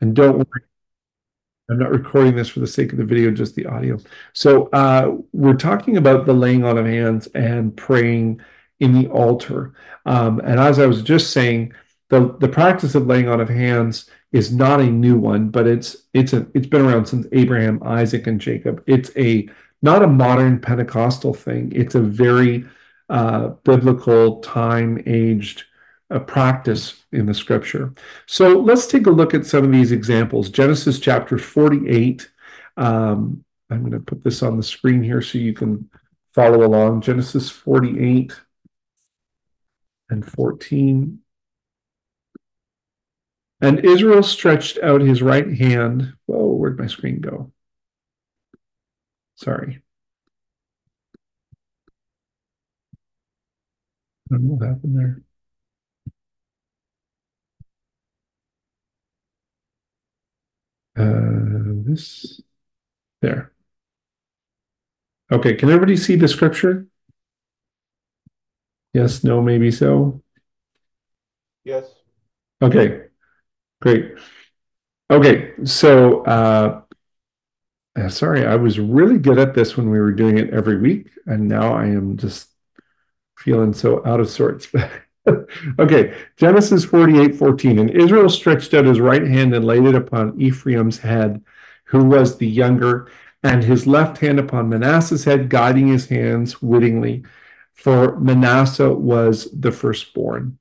And don't worry, I'm not recording this for the sake of the video, just the audio. So uh, we're talking about the laying on of hands and praying in the altar. Um, and as I was just saying, the, the practice of laying on of hands is not a new one, but it's it's a it's been around since Abraham, Isaac, and Jacob. It's a not a modern Pentecostal thing. It's a very uh, biblical, time aged uh, practice in the scripture. So let's take a look at some of these examples. Genesis chapter 48. Um, I'm going to put this on the screen here so you can follow along. Genesis 48 and 14. And Israel stretched out his right hand. Whoa, where'd my screen go? Sorry. I don't know what happened there. Uh, this there. Okay, can everybody see the scripture? Yes, no, maybe so. Yes. Okay, great. Okay, so uh, uh, sorry, I was really good at this when we were doing it every week, and now I am just feeling so out of sorts. okay, Genesis 48 14. And Israel stretched out his right hand and laid it upon Ephraim's head, who was the younger, and his left hand upon Manasseh's head, guiding his hands wittingly, for Manasseh was the firstborn.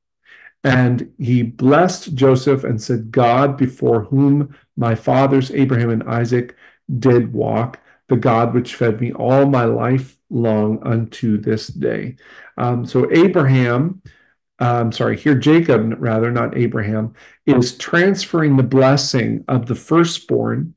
And he blessed Joseph and said, God, before whom my fathers Abraham and Isaac did walk, the God which fed me all my life long unto this day. Um, so Abraham, um, sorry, here Jacob, rather, not Abraham, is transferring the blessing of the firstborn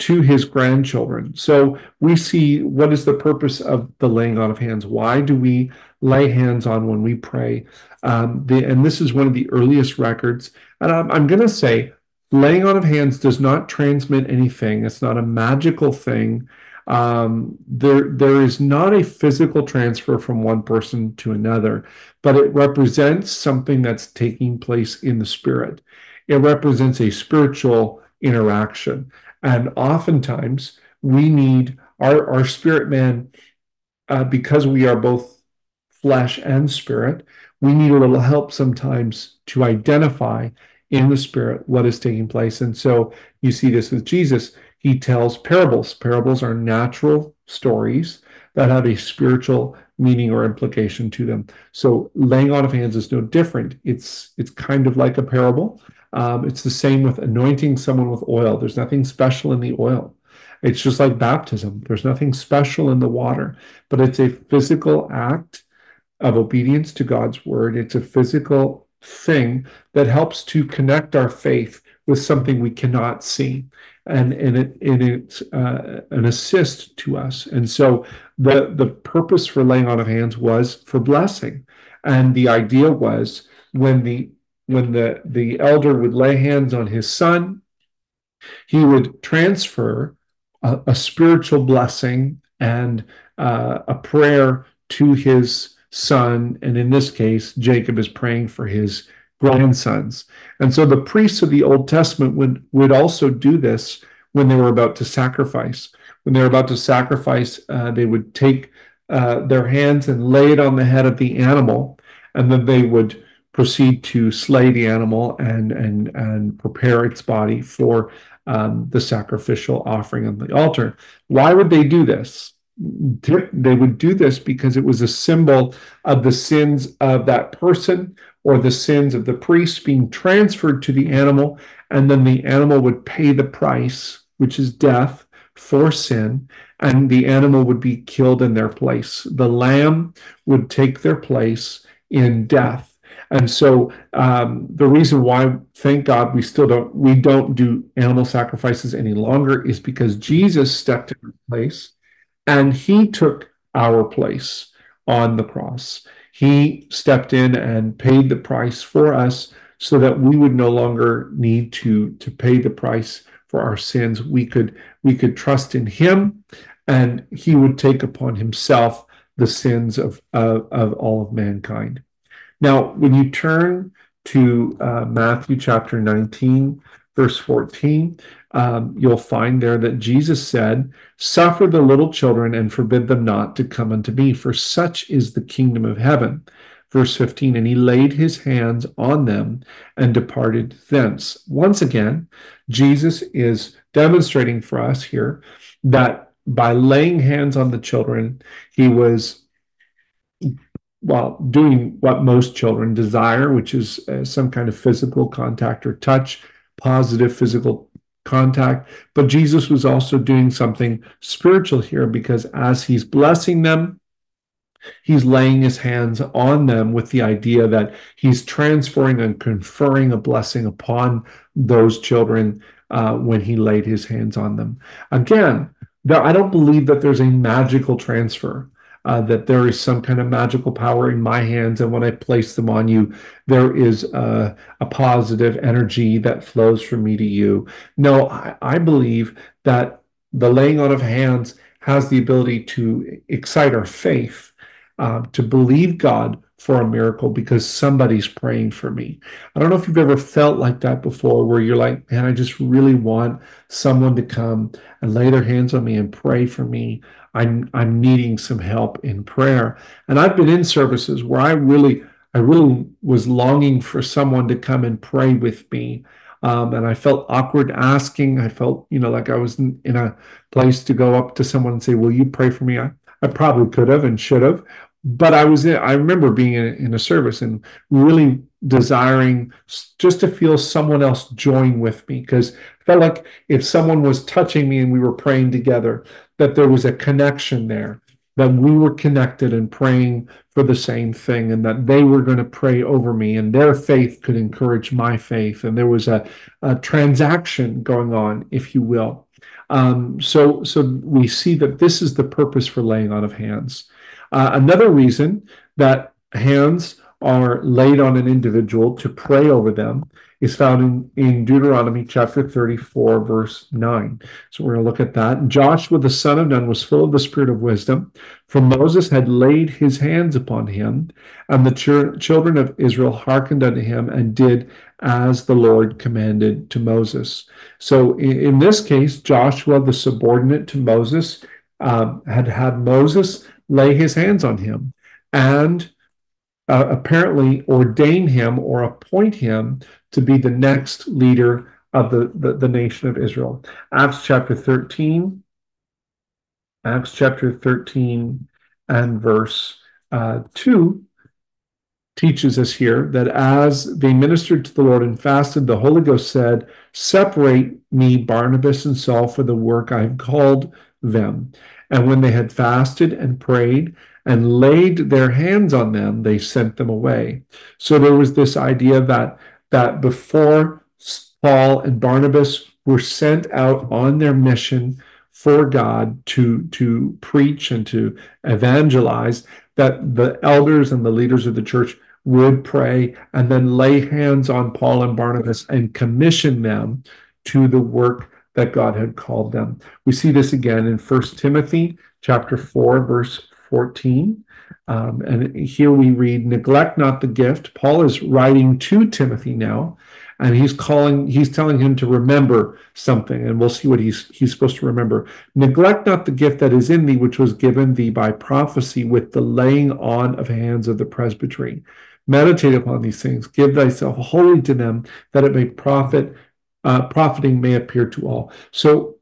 to his grandchildren. So we see what is the purpose of the laying on of hands? Why do we lay hands on when we pray? Um, the, and this is one of the earliest records. And I'm, I'm going to say, laying on of hands does not transmit anything. It's not a magical thing. Um, there, there is not a physical transfer from one person to another, but it represents something that's taking place in the spirit. It represents a spiritual interaction. And oftentimes we need our, our spirit man, uh, because we are both flesh and spirit, we need a little help sometimes to identify in the spirit what is taking place. And so you see this with Jesus he tells parables. Parables are natural stories that have a spiritual meaning or implication to them. So laying on of hands is no different. It's it's kind of like a parable. Um, it's the same with anointing someone with oil. There's nothing special in the oil. It's just like baptism. There's nothing special in the water, but it's a physical act of obedience to God's word. It's a physical thing that helps to connect our faith with something we cannot see and and it and it's uh, an assist to us. And so the the purpose for laying on of hands was for blessing, and the idea was when the when the the elder would lay hands on his son, he would transfer a, a spiritual blessing and uh, a prayer to his son, and in this case, Jacob is praying for his grandsons. And so the priests of the Old Testament would, would also do this when they were about to sacrifice. When they were about to sacrifice, uh, they would take uh, their hands and lay it on the head of the animal, and then they would proceed to slay the animal and and and prepare its body for um, the sacrificial offering on the altar. Why would they do this? They would do this because it was a symbol of the sins of that person or the sins of the priest being transferred to the animal, and then the animal would pay the price, which is death for sin, and the animal would be killed in their place. The lamb would take their place in death. And so um, the reason why, thank God, we still don't we don't do animal sacrifices any longer is because Jesus stepped in place and he took our place on the cross. He stepped in and paid the price for us so that we would no longer need to, to pay the price for our sins. We could, we could trust in him and he would take upon himself the sins of, of, all of mankind. Now, when you turn to uh, Matthew chapter 19, verse 14, um, you'll find there that Jesus said, Suffer the little children and forbid them not to come unto me, for such is the kingdom of heaven. Verse 15, and he laid his hands on them and departed thence. Once again, Jesus is demonstrating for us here that by laying hands on the children, he was well, doing what most children desire, which is uh, some kind of physical contact or touch, positive physical contact. But Jesus was also doing something spiritual here because as he's blessing them, he's laying his hands on them with the idea that he's transferring and conferring a blessing upon those children uh, when he laid his hands on them. Again, there, I don't believe that there's a magical transfer uh, that there is some kind of magical power in my hands, and when I place them on you, there is a, a positive energy that flows from me to you. No, I, I believe that the laying on of hands has the ability to excite our faith, uh, to believe God for a miracle because somebody's praying for me. I don't know if you've ever felt like that before, where you're like, man, I just really want someone to come and lay their hands on me and pray for me. I'm I'm needing some help in prayer. And I've been in services where I really I really was longing for someone to come and pray with me. Um, and I felt awkward asking. I felt, you know, like I was in, in, a place to go up to someone and say, "Will you pray for me?" I, I probably could have and should have, but I was in, I remember being in, in, a service and really desiring just to feel someone else join with me because felt like if someone was touching me and we were praying together, that there was a connection there, that we were connected and praying for the same thing, and that they were going to pray over me, and their faith could encourage my faith, and there was a, a transaction going on, if you will. Um, so, so we see that this is the purpose for laying on of hands. Uh, another reason that hands are laid on an individual to pray over them is found in, in Deuteronomy chapter 34, verse 9. So we're going to look at that. Joshua, the son of Nun, was full of the spirit of wisdom, for Moses had laid his hands upon him, and the ch- children of Israel hearkened unto him and did as the Lord commanded to Moses. So in, in this case, Joshua, the subordinate to Moses, uh, had had Moses lay his hands on him and uh, apparently ordain him or appoint him to be the next leader of the, the, the nation of Israel. Acts chapter 13, Acts chapter 13 and verse uh, 2 teaches us here that as they ministered to the Lord and fasted, the Holy Ghost said, Separate me, Barnabas and Saul, for the work I have called them. And when they had fasted and prayed and laid their hands on them, they sent them away. So there was this idea that that before Paul and Barnabas were sent out on their mission for God to to preach and to evangelize, that the elders and the leaders of the church would pray and then lay hands on Paul and Barnabas and commission them to the work that God had called them. We see this again in First Timothy chapter 4, verse 14. Um, and here we read, neglect not the gift. Paul is writing to Timothy now, and he's calling, he's telling him to remember something, and we'll see what he's he's supposed to remember. Neglect not the gift that is in thee, which was given thee by prophecy with the laying on of hands of the presbytery. Meditate upon these things, give thyself wholly to them, that it may profit uh, profiting may appear to all. So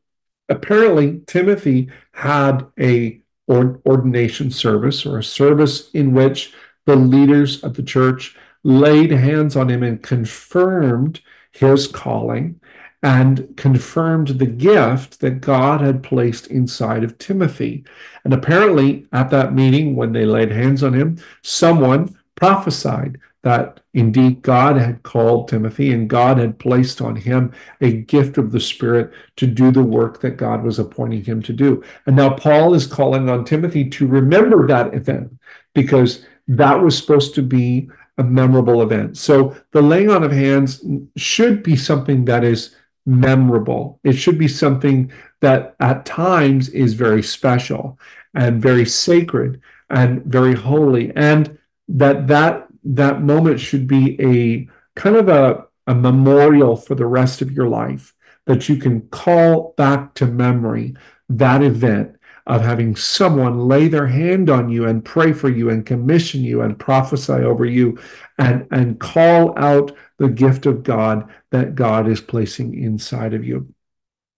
apparently, Timothy had a ordination service or a service in which the leaders of the church laid hands on him and confirmed his calling and confirmed the gift that God had placed inside of Timothy. And apparently, at that meeting, when they laid hands on him, someone prophesied that indeed God had called Timothy and God had placed on him a gift of the Spirit to do the work that God was appointing him to do. And now Paul is calling on Timothy to remember that event because that was supposed to be a memorable event. So the laying on of hands should be something that is memorable. It should be something that at times is very special and very sacred and very holy and that that that moment should be a kind of a a memorial for the rest of your life that you can call back to memory that event of having someone lay their hand on you and pray for you and commission you and prophesy over you and, and call out the gift of God that God is placing inside of you.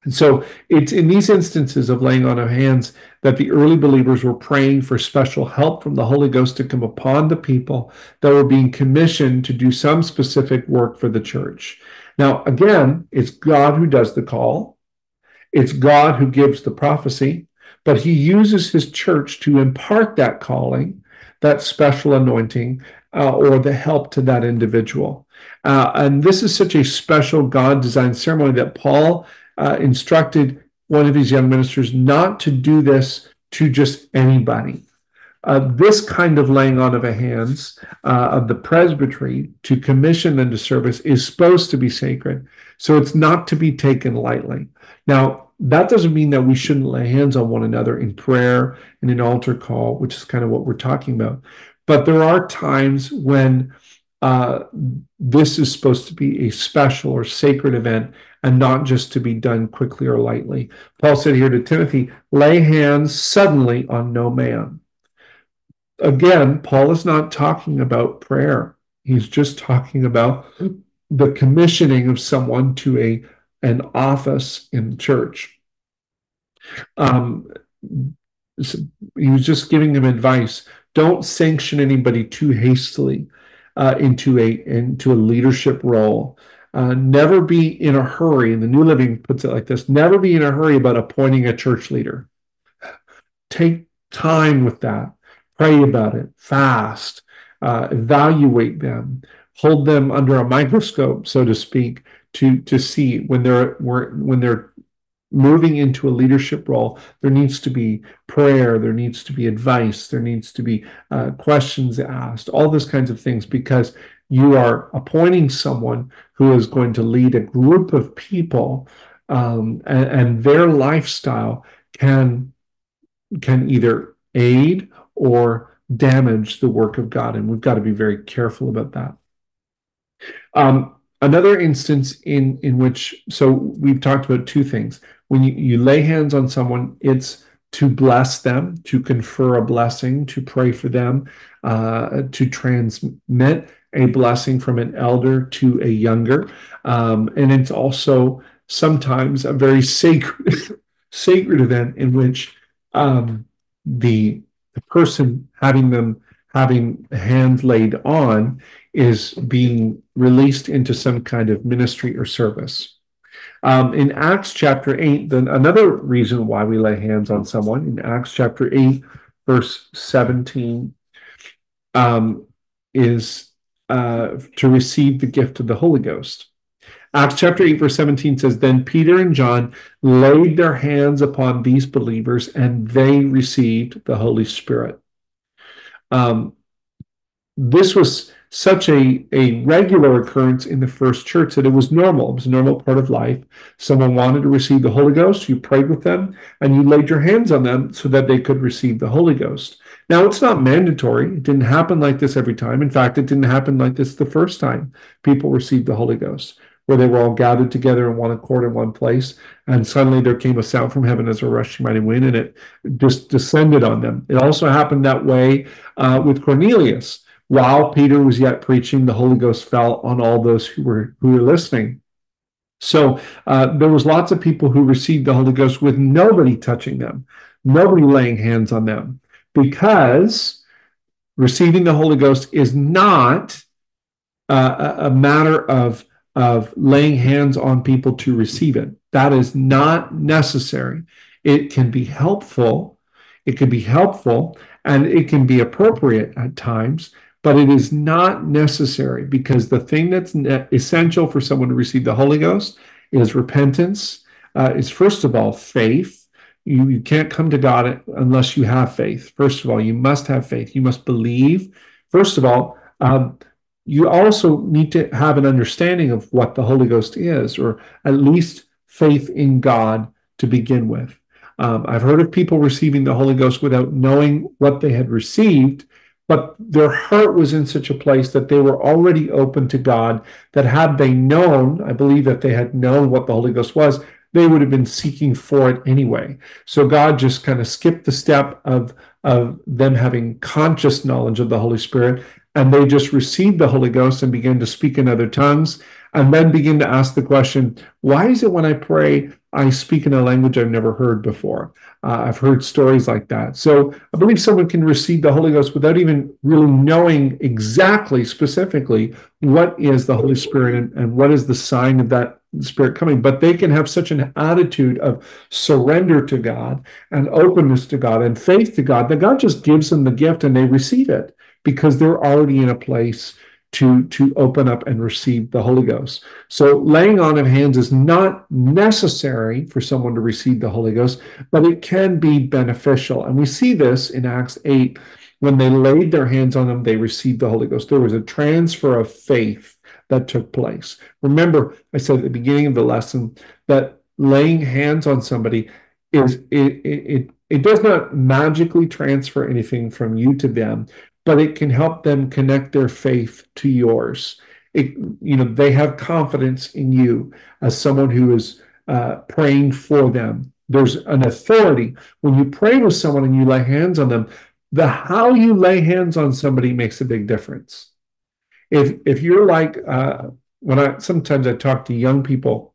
And so it's in these instances of laying on of hands that the early believers were praying for special help from the Holy Ghost to come upon the people that were being commissioned to do some specific work for the church. Now, again, it's God who does the call. It's God who gives the prophecy, but he uses his church to impart that calling, that special anointing, uh, or the help to that individual. Uh, and this is such a special God designed ceremony that Paul uh, instructed one of his young ministers not to do this to just anybody. Uh, this kind of laying on of a hands uh, of the presbytery to commission them to service is supposed to be sacred. So it's not to be taken lightly. Now, that doesn't mean that we shouldn't lay hands on one another in prayer and in altar call, which is kind of what we're talking about. But there are times when uh, this is supposed to be a special or sacred event and not just to be done quickly or lightly. Paul said here to Timothy, lay hands suddenly on no man. Again, Paul is not talking about prayer. He's just talking about the commissioning of someone to a an office in the church. Um, he was just giving them advice. Don't sanction anybody too hastily uh, into a into a leadership role. Uh, never be in a hurry. And the New Living puts it like this: Never be in a hurry about appointing a church leader. Take time with that. Pray about it. Fast. Uh, evaluate them. Hold them under a microscope, so to speak, to to see when they're when they're moving into a leadership role, there needs to be prayer, there needs to be advice, there needs to be uh, questions asked, all those kinds of things, because you are appointing someone who is going to lead a group of people, um, and, and their lifestyle can can either aid or damage the work of God, and we've got to be very careful about that. Um, another instance in in which so we've talked about two things when you, you lay hands on someone it's to bless them to confer a blessing to pray for them uh, to transmit a blessing from an elder to a younger um, and it's also sometimes a very sacred sacred event in which um, the the person having them having hand laid on is being released into some kind of ministry or service. Um, in Acts chapter 8, then another reason why we lay hands on someone, in Acts chapter 8, verse 17, um, is uh, to receive the gift of the Holy Ghost. Acts chapter 8, verse 17 says, Then Peter and John laid their hands upon these believers and they received the Holy Spirit. Um, this was such a, a regular occurrence in the first church that it was normal. It was a normal part of life. Someone wanted to receive the Holy Ghost, you prayed with them, and you laid your hands on them so that they could receive the Holy Ghost. Now, it's not mandatory. It didn't happen like this every time. In fact, it didn't happen like this the first time people received the Holy Ghost, where they were all gathered together in one accord in one place. And suddenly there came a sound from heaven as a rushing mighty wind, and it just descended on them. It also happened that way uh, with Cornelius while Peter was yet preaching, the Holy Ghost fell on all those who were who were listening. So uh, there was lots of people who received the Holy Ghost with nobody touching them, nobody laying hands on them, because receiving the Holy Ghost is not uh, a matter of of laying hands on people to receive it. That is not necessary. It can be helpful. It can be helpful and it can be appropriate at times, but it is not necessary because the thing that's essential for someone to receive the Holy Ghost is repentance, uh, is first of all faith. You, you can't come to God unless you have faith. First of all, you must have faith. You must believe. First of all, um, you also need to have an understanding of what the Holy Ghost is, or at least faith in God to begin with. Um, I've heard of people receiving the Holy Ghost without knowing what they had received, but their heart was in such a place that they were already open to God, that had they known, I believe that they had known what the Holy Ghost was, they would have been seeking for it anyway. So God just kind of skipped the step of, of them having conscious knowledge of the Holy Spirit, and they just received the Holy Ghost and began to speak in other tongues, and then begin to ask the question, why is it when I pray, I speak in a language I've never heard before? Uh, I've heard stories like that. So I believe someone can receive the Holy Ghost without even really knowing exactly, specifically, what is the Holy Spirit and, and what is the sign of that Spirit coming. But they can have such an attitude of surrender to God and openness to God and faith to God that God just gives them the gift and they receive it because they're already in a place to to open up and receive the Holy Ghost. So laying on of hands is not necessary for someone to receive the Holy Ghost, but it can be beneficial. And we see this in Acts 8 when they laid their hands on them, they received the Holy Ghost. There was a transfer of faith that took place. Remember, I said at the beginning of the lesson that laying hands on somebody is it it, it does not magically transfer anything from you to them, but it can help them connect their faith to yours. It, you know, they have confidence in you as someone who is uh, praying for them. There's an authority when you pray with someone and you lay hands on them. The how you lay hands on somebody makes a big difference. If if you're like uh, when I sometimes I talk to young people,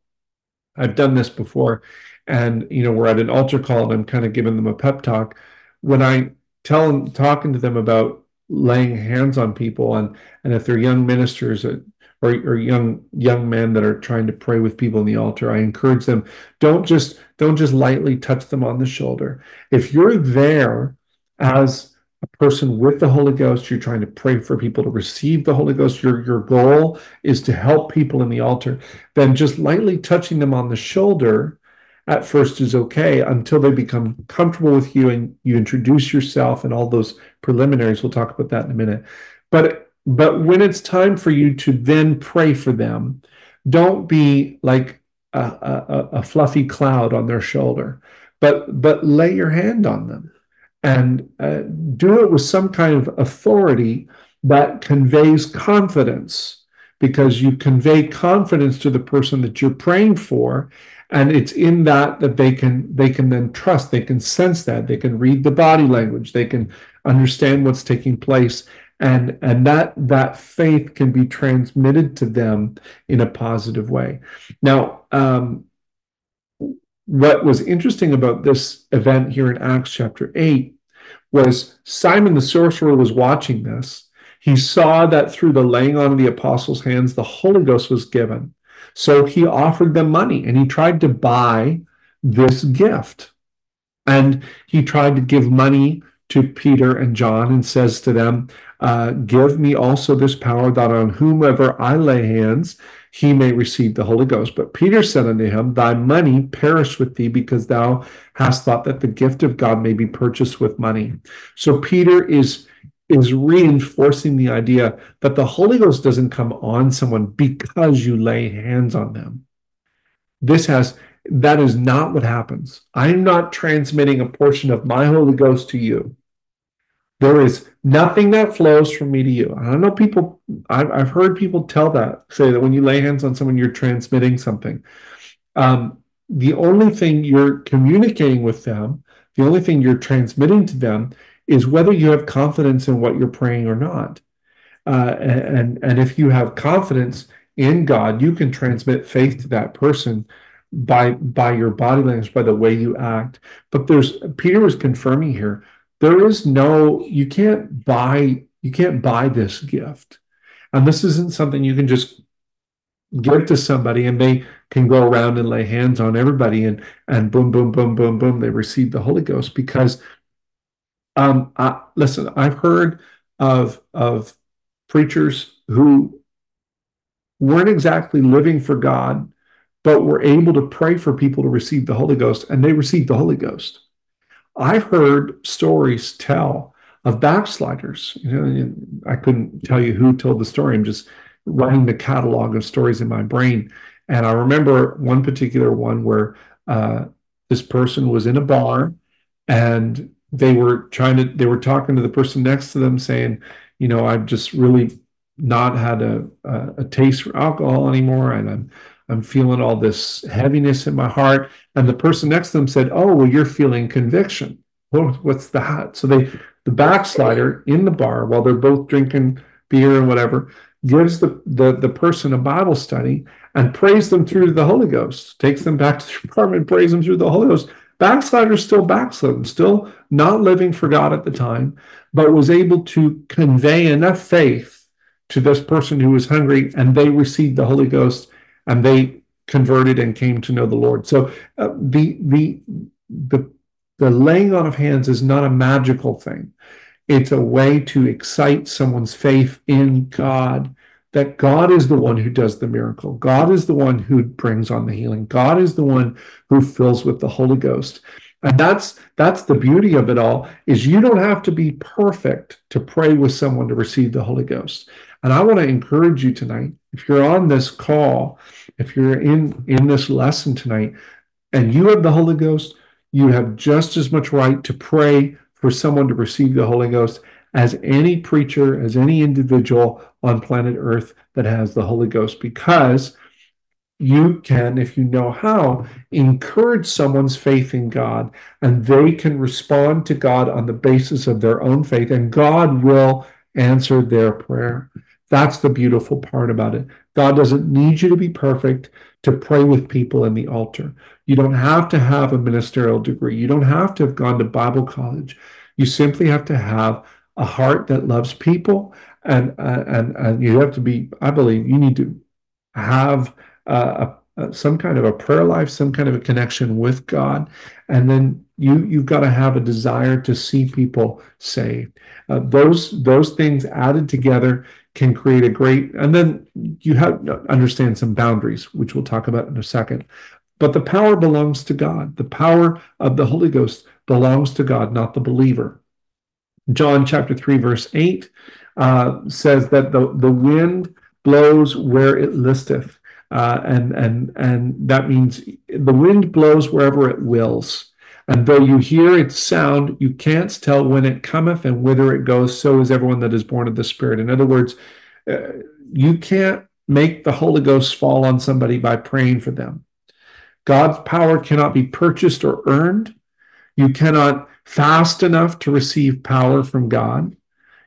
I've done this before, and you know we're at an altar call and I'm kind of giving them a pep talk. When I tell them talking to them about laying hands on people and and if they're young ministers or, or young young men that are trying to pray with people in the altar i encourage them don't just don't just lightly touch them on the shoulder. If you're there as a person with the holy ghost you're trying to pray for people to receive the holy ghost your your goal is to help people in the altar then just lightly touching them on the shoulder at first is okay until they become comfortable with you and you introduce yourself and all those preliminaries. We'll talk about that in a minute. But but when it's time for you to then pray for them, don't be like a, a, a fluffy cloud on their shoulder, but but lay your hand on them and uh, do it with some kind of authority that conveys confidence because you convey confidence to the person that you're praying for and it's in that that they can they can then trust they can sense that they can read the body language they can understand what's taking place and and that that faith can be transmitted to them in a positive way. Now um, what was interesting about this event here in acts chapter 8 was simon the sorcerer was watching this. He saw that through the laying on of the apostles hands the holy ghost was given so he offered them money and he tried to buy this gift. And he tried to give money to Peter and John and says to them, uh, Give me also this power that on whomever I lay hands, he may receive the Holy Ghost. But Peter said unto him, Thy money perish with thee, because thou hast thought that the gift of God may be purchased with money. So Peter is is reinforcing the idea that the Holy Ghost doesn't come on someone because you lay hands on them. This has that is not what happens. I'm not transmitting a portion of my Holy Ghost to you. There is nothing that flows from me to you. I know people, I've, I've heard people tell that, say that when you lay hands on someone, you're transmitting something. Um, the only thing you're communicating with them, the only thing you're transmitting to them is whether you have confidence in what you're praying or not. Uh, and and if you have confidence in God, you can transmit faith to that person by by your body language, by the way you act. But there's Peter was confirming here, there is no you can't buy you can't buy this gift, and this isn't something you can just give to somebody and they can go around and lay hands on everybody and and boom boom boom boom boom they receive the Holy Ghost because um, I, listen, I've heard of of preachers who weren't exactly living for God, but were able to pray for people to receive the Holy Ghost, and they received the Holy Ghost. I've heard stories tell of backsliders. You know, I couldn't tell you who told the story. I'm just running the catalog of stories in my brain. And I remember one particular one where uh, this person was in a bar and they were trying to they were talking to the person next to them saying you know i've just really not had a, a, a taste for alcohol anymore and i'm i'm feeling all this heaviness in my heart. And the person next to them said oh well you're feeling conviction. What's that? So they the backslider in the bar while they're both drinking beer and whatever gives the, the, the person a Bible study and prays them through the Holy Ghost, takes them back to the apartment, prays them through the Holy Ghost. Backslider's still backslidden, still not living for God at the time, but was able to convey enough faith to this person who was hungry, and they received the Holy Ghost and they converted and came to know the Lord. So uh, the the the the laying on of hands is not a magical thing. It's a way to excite someone's faith in God that God is the one who does the miracle. God is the one who brings on the healing. God is the one who fills with the Holy Ghost. And that's that's the beauty of it all is you don't have to be perfect to pray with someone to receive the Holy Ghost. And I want to encourage you tonight, if you're on this call, if you're in in this lesson tonight and you have the Holy Ghost, you have just as much right to pray for someone to receive the Holy Ghost as any preacher, as any individual on planet Earth that has the Holy Ghost, because you can, if you know how, encourage someone's faith in God, and they can respond to God on the basis of their own faith, and God will answer their prayer. That's the beautiful part about it. God doesn't need you to be perfect to pray with people in the altar. You don't have to have a ministerial degree. You don't have to have gone to Bible college. You simply have to have a heart that loves people, and uh, and and you have to be. I believe you need to have uh, a, a, some kind of a prayer life, some kind of a connection with God, and then you you've got to have a desire to see people saved. Uh, those those things added together can create a great. And then you have understand some boundaries, which we'll talk about in a second. But the power belongs to God. The power of the Holy Ghost belongs to God, not the believer. John chapter 3, verse 8 uh, says that the, the wind blows where it listeth. Uh, and and and that means the wind blows wherever it wills. And though you hear its sound, you can't tell when it cometh and whither it goes. So is everyone that is born of the Spirit. In other words, uh, you can't make the Holy Ghost fall on somebody by praying for them. God's power cannot be purchased or earned. You cannot fast enough to receive power from God.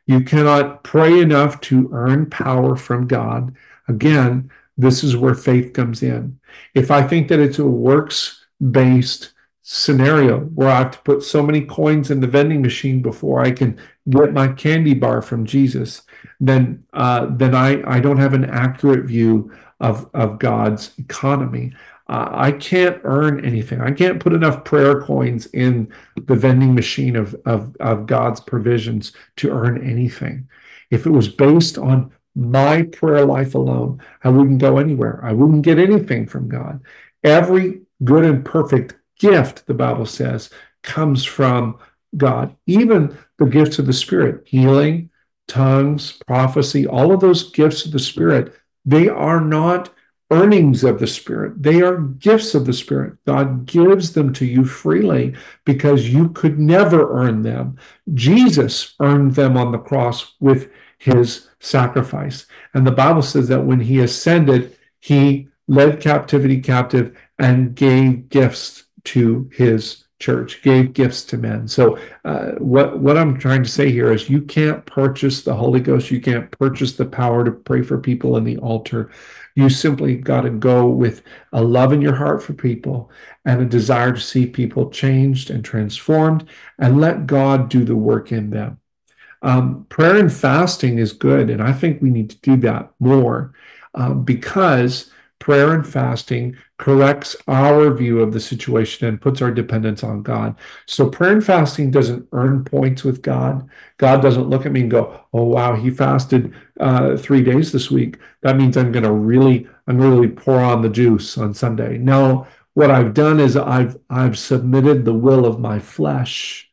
You cannot pray enough to earn power from God. Again, this is where faith comes in. If I think that it's a works based scenario where I have to put so many coins in the vending machine before I can get my candy bar from Jesus, then uh, then I, I don't have an accurate view of, of God's economy. Uh, I can't earn anything. I can't put enough prayer coins in the vending machine of, of, of God's provisions to earn anything. If it was based on my prayer life alone, I wouldn't go anywhere. I wouldn't get anything from God. Every good and perfect gift, the Bible says, comes from God. Even the gifts of the Spirit, healing, tongues, prophecy, all of those gifts of the Spirit, they are not earnings of the Spirit. They are gifts of the Spirit. God gives them to you freely because you could never earn them. Jesus earned them on the cross with his sacrifice. And the Bible says that when he ascended, he led captivity captive and gave gifts to his church, gave gifts to men. So, uh, what what I'm trying to say here is, you can't purchase the Holy Ghost. You can't purchase the power to pray for people in the altar. You simply got to go with a love in your heart for people and a desire to see people changed and transformed, and let God do the work in them. Um, prayer and fasting is good, and I think we need to do that more um, because prayer and fasting corrects our view of the situation and puts our dependence on God. So prayer and fasting doesn't earn points with God. God doesn't look at me and go, "Oh wow, he fasted uh, three days this week. That means I'm going to really, I'm really pour on the juice on Sunday." No, what I've done is I've I've submitted the will of my flesh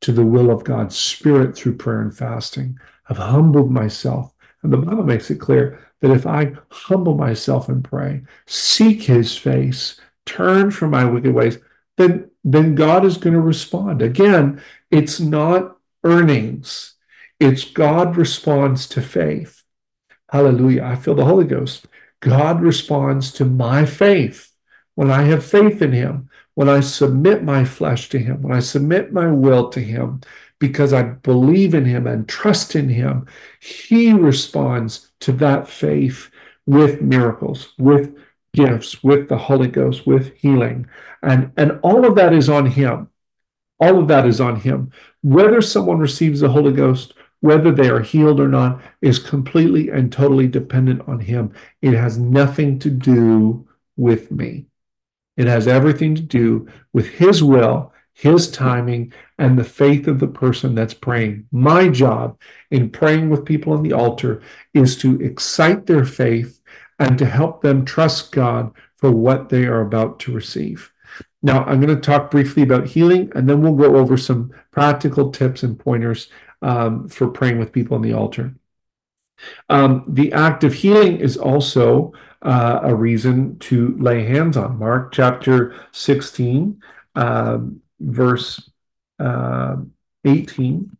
to the will of God's Spirit through prayer and fasting. I've humbled myself. And the Bible makes it clear that if I humble myself and pray, seek his face, turn from my wicked ways, then then God is going to respond. Again, it's not earnings. It's God responds to faith. Hallelujah. I feel the Holy Ghost. God responds to my faith when I have faith in him, when I submit my flesh to him, when I submit my will to him, because I believe in him and trust in him, he responds to that faith with miracles, with gifts, with the Holy Ghost, with healing. And, and all of that is on him. All of that is on him. Whether someone receives the Holy Ghost, whether they are healed or not, is completely and totally dependent on him. It has nothing to do with me. It has everything to do with his will, his timing, and the faith of the person that's praying. My job in praying with people on the altar is to excite their faith and to help them trust God for what they are about to receive. Now, I'm going to talk briefly about healing, and then we'll go over some practical tips and pointers um, for praying with people on the altar. Um, the act of healing is also uh, a reason to lay hands on. Mark chapter 16, uh, verse uh, 18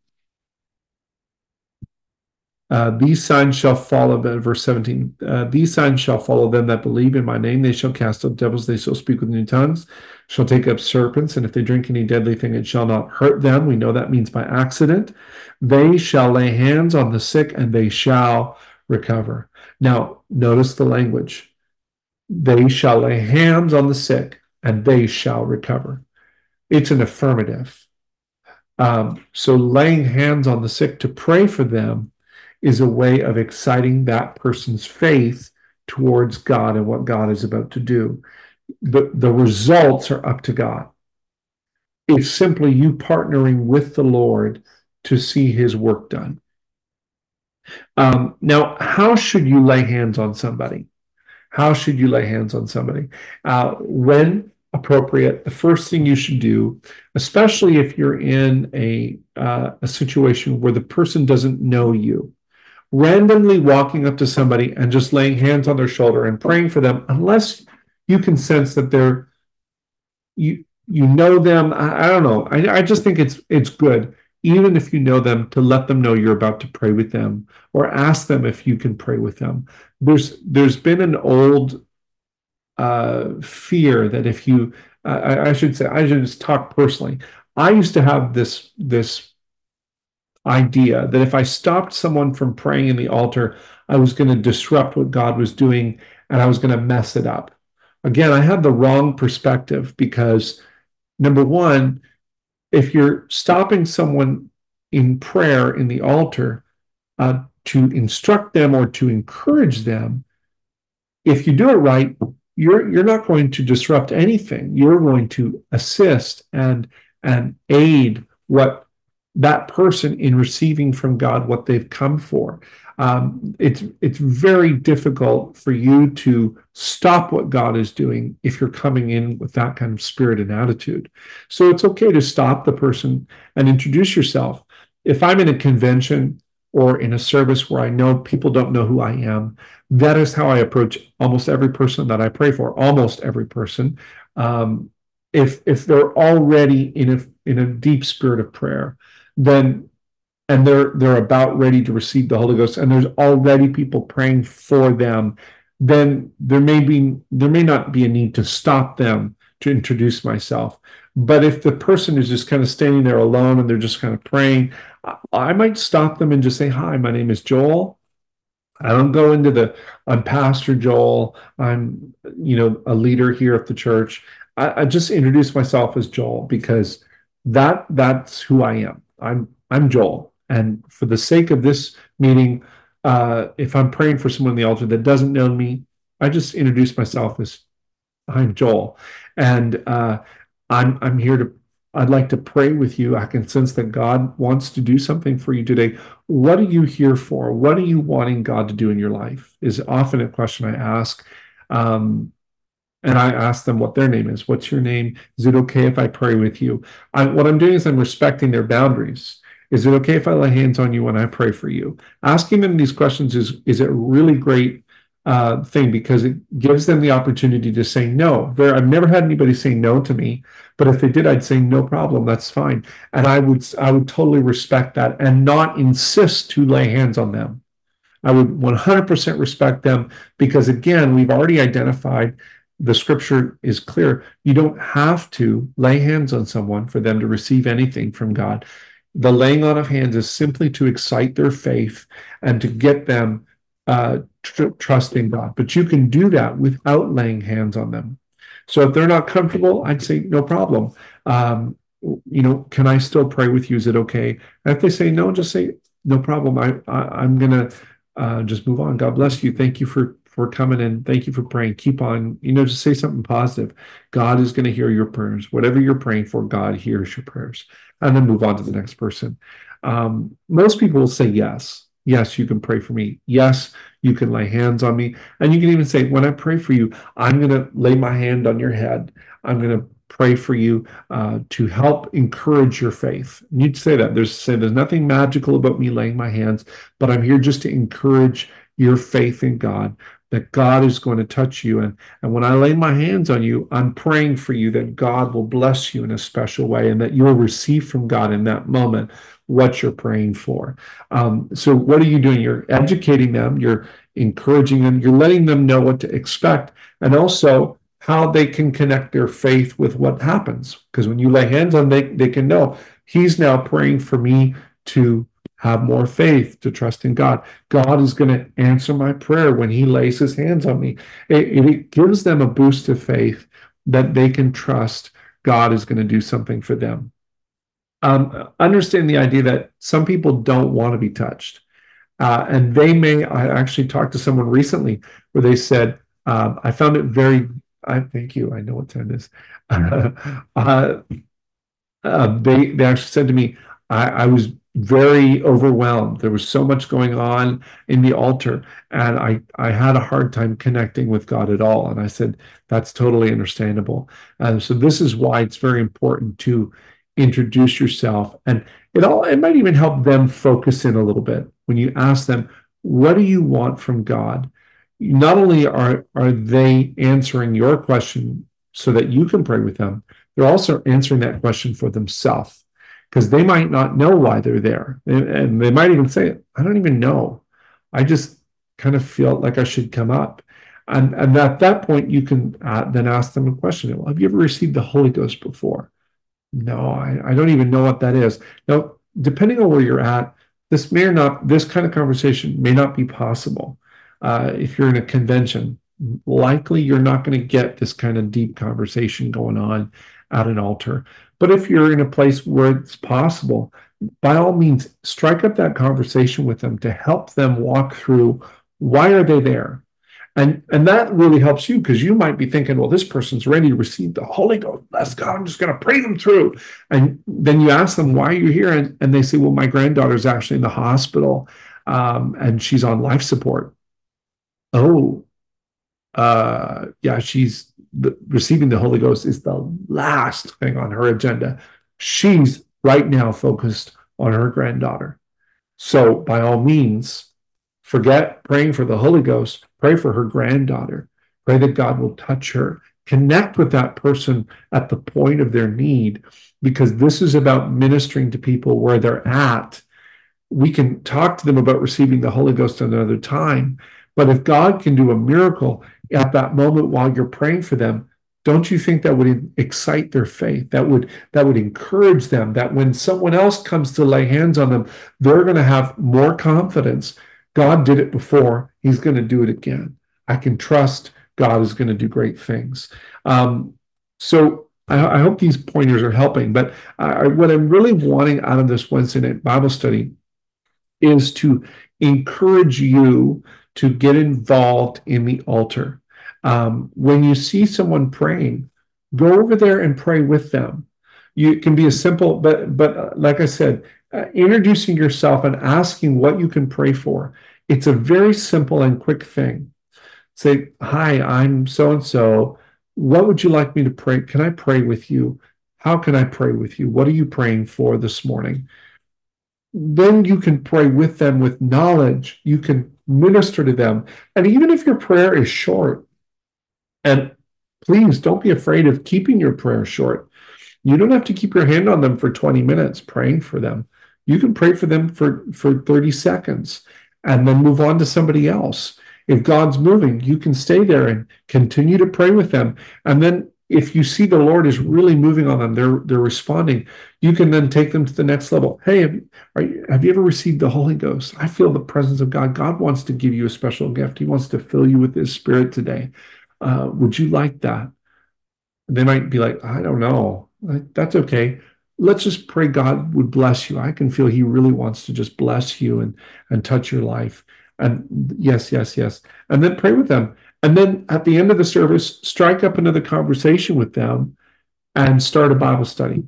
uh, these signs shall follow them, verse 17. Uh, these signs shall follow them that believe in my name. They shall cast out devils, they shall speak with new tongues, shall take up serpents, and if they drink any deadly thing, it shall not hurt them. We know that means by accident. They shall lay hands on the sick, and they shall recover. Now, notice the language. They shall lay hands on the sick, and they shall recover. It's an affirmative. Um, so laying hands on the sick to pray for them is a way of exciting that person's faith towards God and what God is about to do. The, the results are up to God. It's simply you partnering with the Lord to see his work done. Um, now, how should you lay hands on somebody? How should you lay hands on somebody? Uh, when appropriate, the first thing you should do, especially if you're in a, uh, a situation where the person doesn't know you, randomly walking up to somebody and just laying hands on their shoulder and praying for them, unless you can sense that they're you you know them. I, I don't know. I, I just think it's it's good, even if you know them, to let them know you're about to pray with them or ask them if you can pray with them. There's there's been an old uh, fear that if you I, I should say I should just talk personally. I used to have this this idea that if I stopped someone from praying in the altar, I was going to disrupt what God was doing and I was going to mess it up. Again, I had the wrong perspective because number one, if you're stopping someone in prayer in the altar uh, to instruct them or to encourage them, if you do it right, you're you're not going to disrupt anything. You're going to assist and and aid what that person in receiving from God what they've come for. Um, it's it's very difficult for you to stop what God is doing if you're coming in with that kind of spirit and attitude. So it's okay to stop the person and introduce yourself. If I'm in a convention or in a service where I know people don't know who I am, that is how I approach almost every person that I pray for. Almost every person. Um, if if they're already in a in a deep spirit of prayer, then and they're they're about ready to receive the Holy Ghost, and there's already people praying for them, then there may be there may not be a need to stop them to introduce myself. But if the person is just kind of standing there alone and they're just kind of praying, I might stop them and just say, "Hi, my name is Joel. I don't go into the I'm Pastor Joel. I'm you know a leader here at the church. I, I just introduce myself as Joel because that that's who I am. I'm I'm Joel, and for the sake of this meeting, uh, if I'm praying for someone on the altar that doesn't know me, I just introduce myself as I'm Joel, and uh, I'm I'm here to. I'd like to pray with you. I can sense that God wants to do something for you today. What are you here for? What are you wanting God to do in your life? Is often a question I ask. Um, and I ask them what their name is. What's your name? Is it okay if I pray with you? I, what I'm doing is I'm respecting their boundaries. Is it okay if I lay hands on you when I pray for you? Asking them these questions is is a really great uh, thing because it gives them the opportunity to say no. There, I've never had anybody say no to me, but if they did, I'd say no problem, that's fine, and I would I would totally respect that and not insist to lay hands on them. I would 100% respect them because again, we've already identified the scripture is clear. You don't have to lay hands on someone for them to receive anything from God. The laying on of hands is simply to excite their faith and to get them uh, tr- trusting God. But you can do that without laying hands on them. So if they're not comfortable, I'd say no problem. Um, you know, can I still pray with you? Is it okay? And if they say no, just say no problem. I, I am gonna uh, just move on. God bless you. Thank you for for coming in. Thank you for praying. Keep on. You know, just say something positive. God is to hear your prayers. Whatever you're praying for, God hears your prayers. And then move on to the next person. Um, most people will say yes. Yes, you can pray for me. Yes, you can lay hands on me. And you can even say, when I pray for you, I'm going to lay my hand on your head. I'm going to pray for you uh, to help encourage your faith. And you'd say that. There's say there's nothing magical about me laying my hands, but I'm here just to encourage your faith in God that God is going to touch you. And, and when I lay my hands on you, I'm praying for you that God will bless you in a special way and that you'll receive from God in that moment what you're praying for. Um, so, what are you doing? You're educating them, you're encouraging them, you're letting them know what to expect, and also how they can connect their faith with what happens. Because when you lay hands on them, they, they can know He's now praying for me to have more faith, to trust in God. God is going to answer my prayer when He lays His hands on me. It, it gives them a boost of faith that they can trust God is going to do something for them um, understand the idea that some people don't want to be touched. Uh, and they may, I actually talked to someone recently where they said, um, I found it very, I thank you, I know what time it is. uh, uh, they, they actually said to me, I, I was very overwhelmed. There was so much going on in the altar, and I, I had a hard time connecting with God at all. And I said, that's totally understandable. And so this is why it's very important to introduce yourself and it all it might even help them focus in a little bit. When you ask them what do you want from god? Not only are are they answering your question so that you can pray with them they're also answering that question for themselves because they might not know why they're there. And they might even say i don't even know. I just kind of feel like i should come up. And, and at that point you can uh, then ask them a question. Well have you ever received the holy ghost before no, I, I don't even know what that is. Now, depending on where you're at, this may or not, this kind of conversation may not be possible. Uh, if you're in a convention, likely you're not going to get this kind of deep conversation going on at an altar. But if you're in a place where it's possible, by all means, strike up that conversation with them to help them walk through why are they there? And and that really helps you because you might be thinking, well, this person's ready to receive the Holy Ghost. Bless God, I'm just going to pray them through. And then you ask them, why are you here? And, and they say, well, my granddaughter's actually in the hospital um, and she's on life support. Oh, uh, yeah, she's the, receiving the Holy Ghost is the last thing on her agenda. She's right now focused on her granddaughter. So by all means, forget praying for the Holy Ghost Pray for her granddaughter. Pray that God will touch her. Connect with that person at the point of their need, because this is about ministering to people where they're at. We can talk to them about receiving the Holy Ghost another time, but if God can do a miracle at that moment while you're praying for them, don't you think that would excite their faith that would that would encourage them that when someone else comes to lay hands on them they're going to have more confidence God did it before. He's going to do it again. I can trust God is going to do great things. Um, so I, I, hope these pointers are helping. But I, what I'm really wanting out of this Wednesday night Bible study is to encourage you to get involved in the altar. Um, when you see someone praying, go over there and pray with them. You can be as simple, but but uh, like I said, Uh, introducing yourself and asking what you can pray for. It's a very simple and quick thing. Say, Hi, I'm so and so. What would you like me to pray? Can I pray with you? How can I pray with you? What are you praying for this morning? Then you can pray with them with knowledge. You can minister to them. And even if your prayer is short, and please don't be afraid of keeping your prayer short. You don't have to keep your hand on them for 20 minutes praying for them. You can pray for them for, for 30 seconds and then move on to somebody else. If God's moving, you can stay there and continue to pray with them. And then if you see the Lord is really moving on them, they're they're responding. You can then take them to the next level. Hey, have you, have you ever received the Holy Ghost? I feel the presence of God. God wants to give you a special gift. He wants to fill you with His Spirit today. Uh, would you like that? They might be like, I don't know. That's okay. Let's just pray God would bless you. I can feel He really wants to just bless you and and touch your life. And yes, yes, yes. And then pray with them. And then at the end of the service, strike up another conversation with them and start a Bible study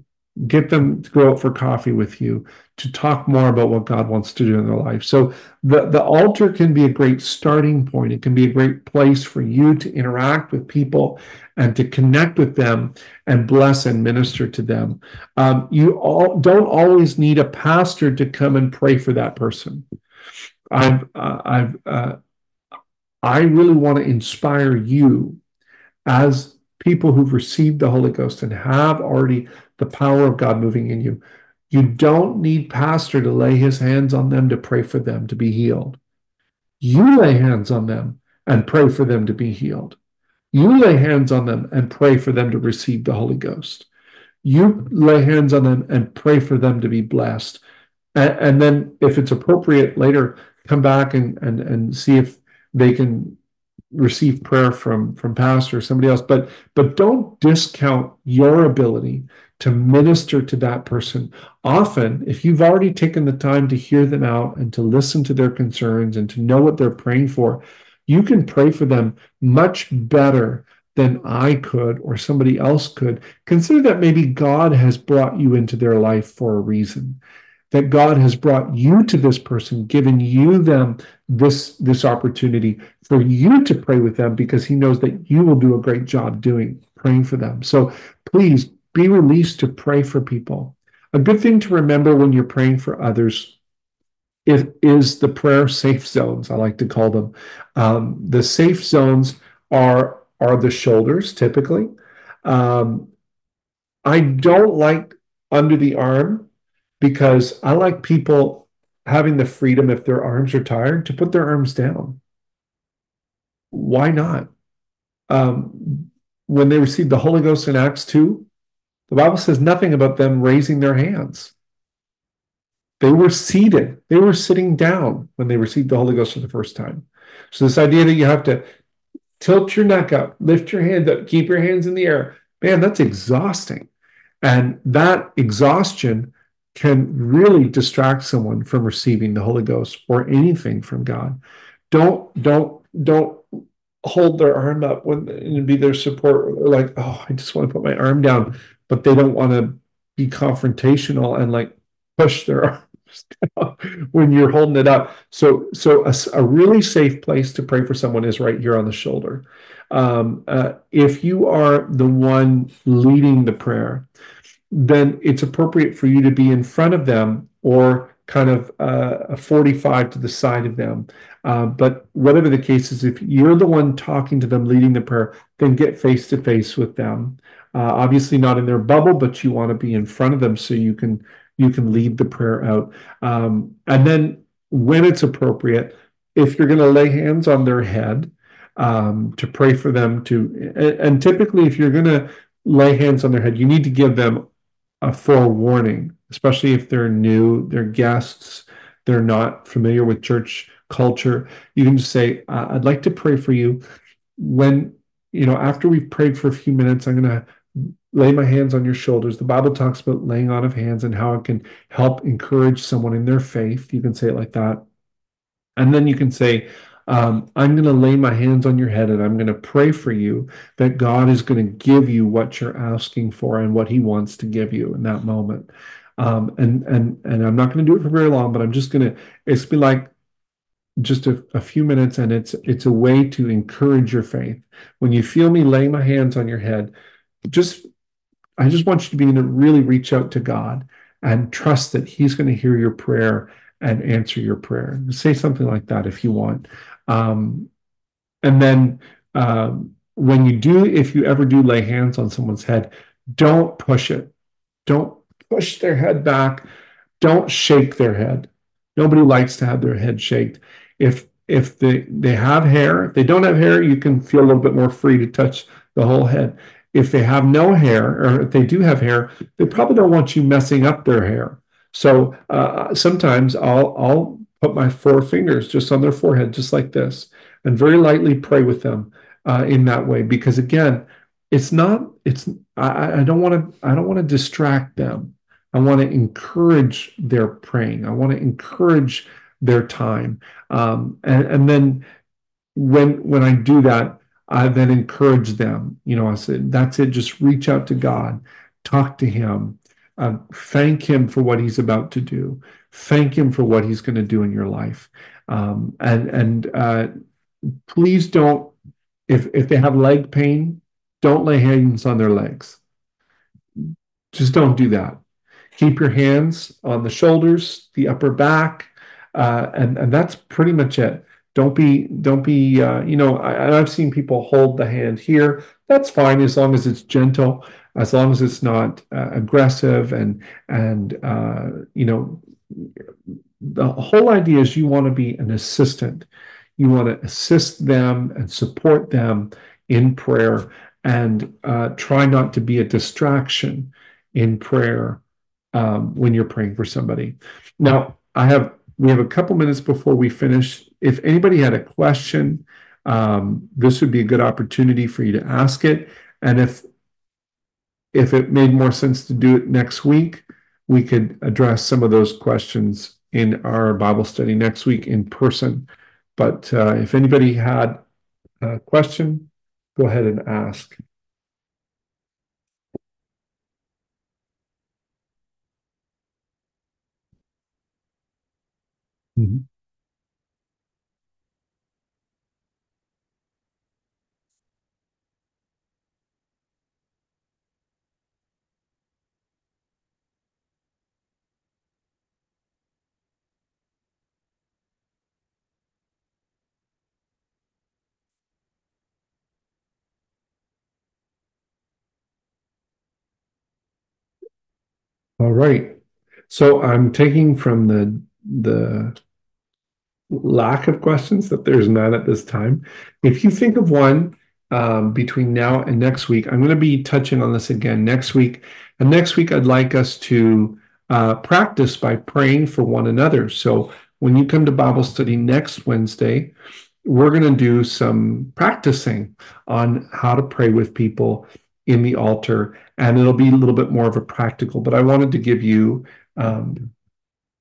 get them to go out for coffee with you to talk more about what God wants to do in their life. So the, the altar can be a great starting point. It can be a great place for you to interact with people and to connect with them and bless and minister to them. Um, you all don't always need a pastor to come and pray for that person. I've, uh, I've, uh, I really want to inspire you as people who've received the Holy Ghost and have already the power of God moving in you. You don't need pastor to lay his hands on them to pray for them to be healed. You lay hands on them and pray for them to be healed. You lay hands on them and pray for them to receive the Holy Ghost. You lay hands on them and pray for them to be blessed. And, and then, if it's appropriate later, come back and, and, and see if they can receive prayer from from pastor or somebody else but but don't discount your ability to minister to that person. Often if you've already taken the time to hear them out and to listen to their concerns and to know what they're praying for you can pray for them much better than I could or somebody else could. Consider that maybe God has brought you into their life for a reason that God has brought you to this person, given you them this this opportunity for you to pray with them because he knows that you will do a great job doing praying for them. So please be released to pray for people. A good thing to remember when you're praying for others is, is the prayer safe zones. I like to call them. Um, the safe zones are are the shoulders typically. Um, I don't like under the arm because I like people having the freedom, if their arms are tired, to put their arms down. Why not? Um, when they received the Holy Ghost in Acts 2, the Bible says nothing about them raising their hands. They were seated, they were sitting down when they received the Holy Ghost for the first time. So, this idea that you have to tilt your neck up, lift your hand up, keep your hands in the air, man, that's exhausting. And that exhaustion can really distract someone from receiving the Holy Ghost or anything from God. Don't don't don't hold their arm up when and be their support. Like, oh, I just want to put my arm down, but they don't want to be confrontational and like push their arms down when you're holding it up. So so a, a, really safe place to pray for someone is right here on the shoulder. Um, uh, if you are the one leading the prayer, then it's appropriate for you to be in front of them or kind of uh, a 45 to the side of them. Uh, but whatever the case is, if you're the one talking to them, leading the prayer, then get face to face with them. Uh, obviously, not in their bubble, but you want to be in front of them so you can you can lead the prayer out. Um, and then, when it's appropriate, if you're going to lay hands on their head um, to pray for them to, and typically, if you're going to lay hands on their head, you need to give them a forewarning, especially if they're new, they're guests, they're not familiar with church culture. You can just say, I'd like to pray for you. When, you know, after we've prayed for a few minutes, I'm going to lay my hands on your shoulders. The Bible talks about laying on of hands and how it can help encourage someone in their faith. You can say it like that. And then you can say, um, I'm going to lay my hands on your head and I'm going to pray for you that God is going to give you what you're asking for and what He wants to give you in that moment. Um, and and and I'm not going to do it for very long, but I'm just going to. It's be like just a, a, few minutes, and it's it's a way to encourage your faith. When you feel me lay my hands on your head, just I just want you to be to really reach out to God and trust that He's going to hear your prayer and answer your prayer. Say something like that if you want. Um, and then um, when you do, if you ever do lay hands on someone's head, don't push it. Don't push their head back. Don't shake their head. Nobody likes to have their head shaked. If if they they have hair, if they don't have hair, you can feel a little bit more free to touch the whole head. If they have no hair, or if they do have hair, they probably don't want you messing up their hair. So uh, sometimes I'll I'll put my four fingers just on their forehead, just like this, and very lightly pray with them uh, in that way. Because again, it's not it's I, don't want to I don't want to distract them. I want to encourage their praying. I want to encourage their time. Um, and, and then when when I do that, I then encourage them. You know, I said, that's it. Just reach out to God, talk to Him, uh, thank Him for what He's about to do, thank Him for what He's going to do in your life, um, and and uh, please don't. If if they have leg pain, don't lay hands on their legs. Just don't do that. Keep your hands on the shoulders, the upper back, uh, and and that's pretty much it. Don't be don't be uh, you know I, I've seen people hold the hand here. That's fine as long as it's gentle, as long as it's not uh, aggressive and and uh, you know the whole idea is you want to be an assistant. You want to assist them and support them in prayer and uh, try not to be a distraction in prayer um, when you're praying for somebody. Now, I have we have a couple minutes before we finish. If anybody had a question, um, this would be a good opportunity for you to ask it. And if if it made more sense to do it next week, we could address some of those questions in our Bible study next week in person. But uh, if anybody had a question, go ahead and ask. Mhm. All right. So I'm taking from the the lack of questions that there's none at this time. If you think of one um, between now and next week, I'm going to be touching on this again next week. And next week, I'd like us to uh, practice by praying for one another. So when you come to Bible study next Wednesday, we're going to do some practicing on how to pray with people in the altar, and it'll be a little bit more of a practical. But I wanted to give you, um,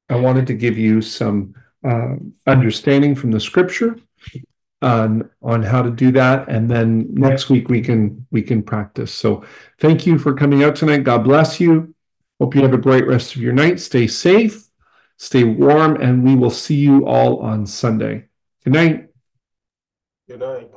I wanted to give you some uh, understanding from the scripture on on how to do that and then next week we can we can practice. So thank you for coming out tonight. God bless you. Hope you have a great rest of your night. Stay safe stay warm and we will see you all on sunday. Good night. Good night.